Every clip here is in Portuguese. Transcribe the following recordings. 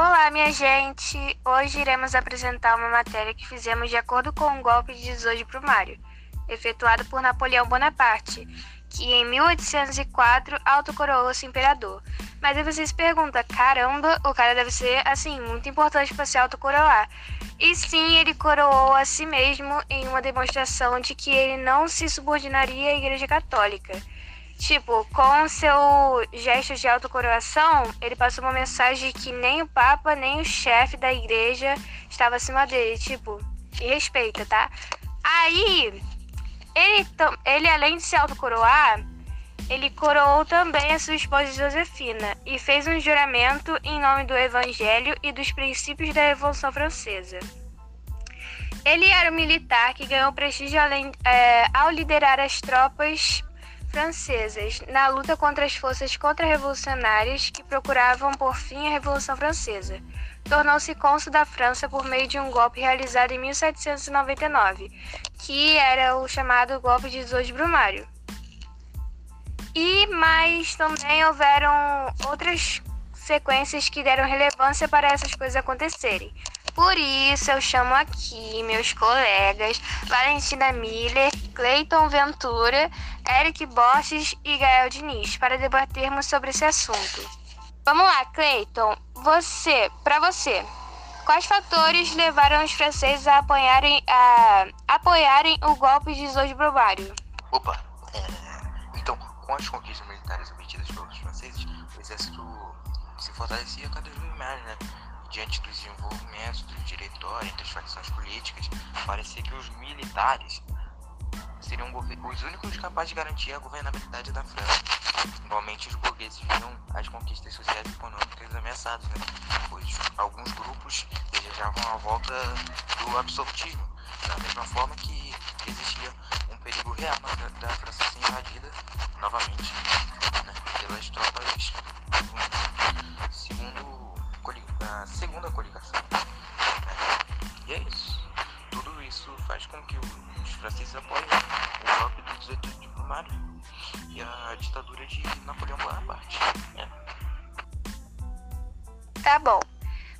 Olá, minha gente! Hoje iremos apresentar uma matéria que fizemos de acordo com o golpe de 18 de Brumário, efetuado por Napoleão Bonaparte, que em 1804 autocoroou-se imperador. Mas aí vocês perguntam, caramba, o cara deve ser, assim, muito importante para se autocoroar. E sim, ele coroou a si mesmo em uma demonstração de que ele não se subordinaria à Igreja Católica. Tipo, com seu gesto de autocoroação, ele passou uma mensagem que nem o Papa, nem o chefe da igreja estava acima dele. Tipo, e respeita, tá? Aí, ele, ele além de se autocoroar, ele coroou também a sua esposa Josefina e fez um juramento em nome do Evangelho e dos princípios da Revolução Francesa. Ele era um militar que ganhou prestígio além, é, ao liderar as tropas francesas na luta contra as forças contra-revolucionárias que procuravam por fim a Revolução Francesa. Tornou-se cônsul da França por meio de um golpe realizado em 1799, que era o chamado golpe de 18 de Brumário. E mais também houveram outras sequências que deram relevância para essas coisas acontecerem. Por isso eu chamo aqui meus colegas Valentina Miller, Cleiton Ventura, Eric Borges e Gael Diniz para debatermos sobre esse assunto. Vamos lá, Cleiton. Você, para você, quais fatores levaram os franceses a apoiarem, a, apoiarem o golpe de 18 de Brumário? Opa, é, então, com as conquistas militares obtidas pelos franceses, o exército se fortalecia cada vez mais, né? diante dos desenvolvimentos do diretório entre as facções políticas, parecia que os militares seriam os únicos capazes de garantir a governabilidade da França. Igualmente, os burgueses viam as conquistas sociais e econômicas ameaçadas, né? pois alguns grupos desejavam a volta do absolutismo, da mesma forma que existia um perigo real da, da França ser invadida novamente com que os franceses apoiem o golpe do 18 de Brumário e a ditadura de Napoleão Bonaparte. É. Tá bom.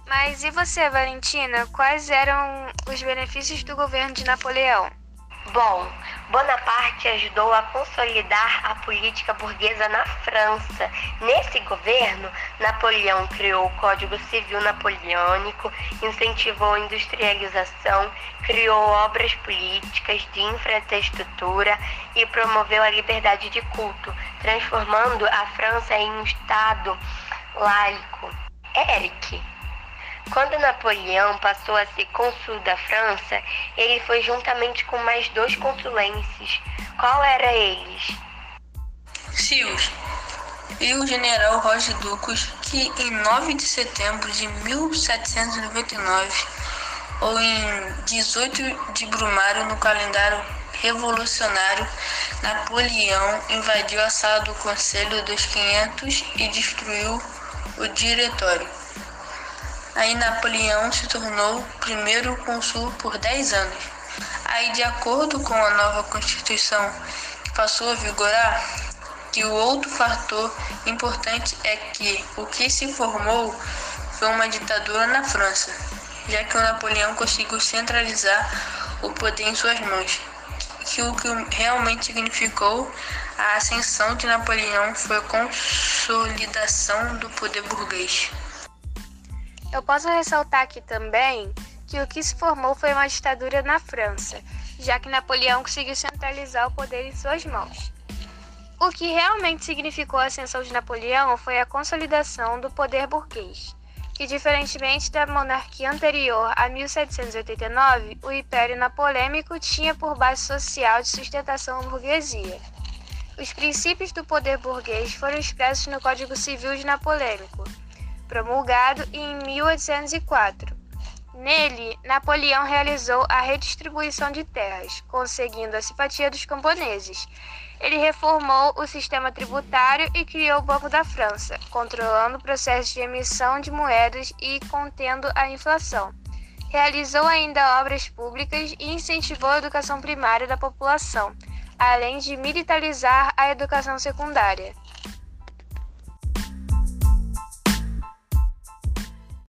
Mas e você, Valentina? Quais eram os benefícios do governo de Napoleão? Bom, Bonaparte ajudou a consolidar a política burguesa na França. Nesse governo, Napoleão criou o Código Civil Napoleônico, incentivou a industrialização, criou obras políticas de infraestrutura e promoveu a liberdade de culto, transformando a França em um Estado laico. Eric, quando Napoleão passou a ser cônsul da França, ele foi juntamente com mais dois consulenses. Qual era eles? Sios e o general Roger Ducos, que em 9 de setembro de 1799, ou em 18 de Brumário no calendário revolucionário, Napoleão invadiu a sala do Conselho dos 500 e destruiu o diretório. Aí Napoleão se tornou primeiro cônsul por 10 anos. Aí, de acordo com a nova Constituição que passou a vigorar, que o outro fator importante é que o que se formou foi uma ditadura na França, já que o Napoleão conseguiu centralizar o poder em suas mãos, que o que realmente significou a ascensão de Napoleão foi a consolidação do poder burguês. Eu posso ressaltar aqui também que o que se formou foi uma ditadura na França, já que Napoleão conseguiu centralizar o poder em suas mãos. O que realmente significou a ascensão de Napoleão foi a consolidação do poder burguês, que, diferentemente da monarquia anterior a 1789, o Império Napolêmico tinha por base social de sustentação a burguesia. Os princípios do poder burguês foram expressos no Código Civil de Napolêmico, promulgado em 1804. Nele, Napoleão realizou a redistribuição de terras, conseguindo a simpatia dos camponeses. Ele reformou o sistema tributário e criou o Banco da França, controlando o processo de emissão de moedas e contendo a inflação. Realizou ainda obras públicas e incentivou a educação primária da população, além de militarizar a educação secundária.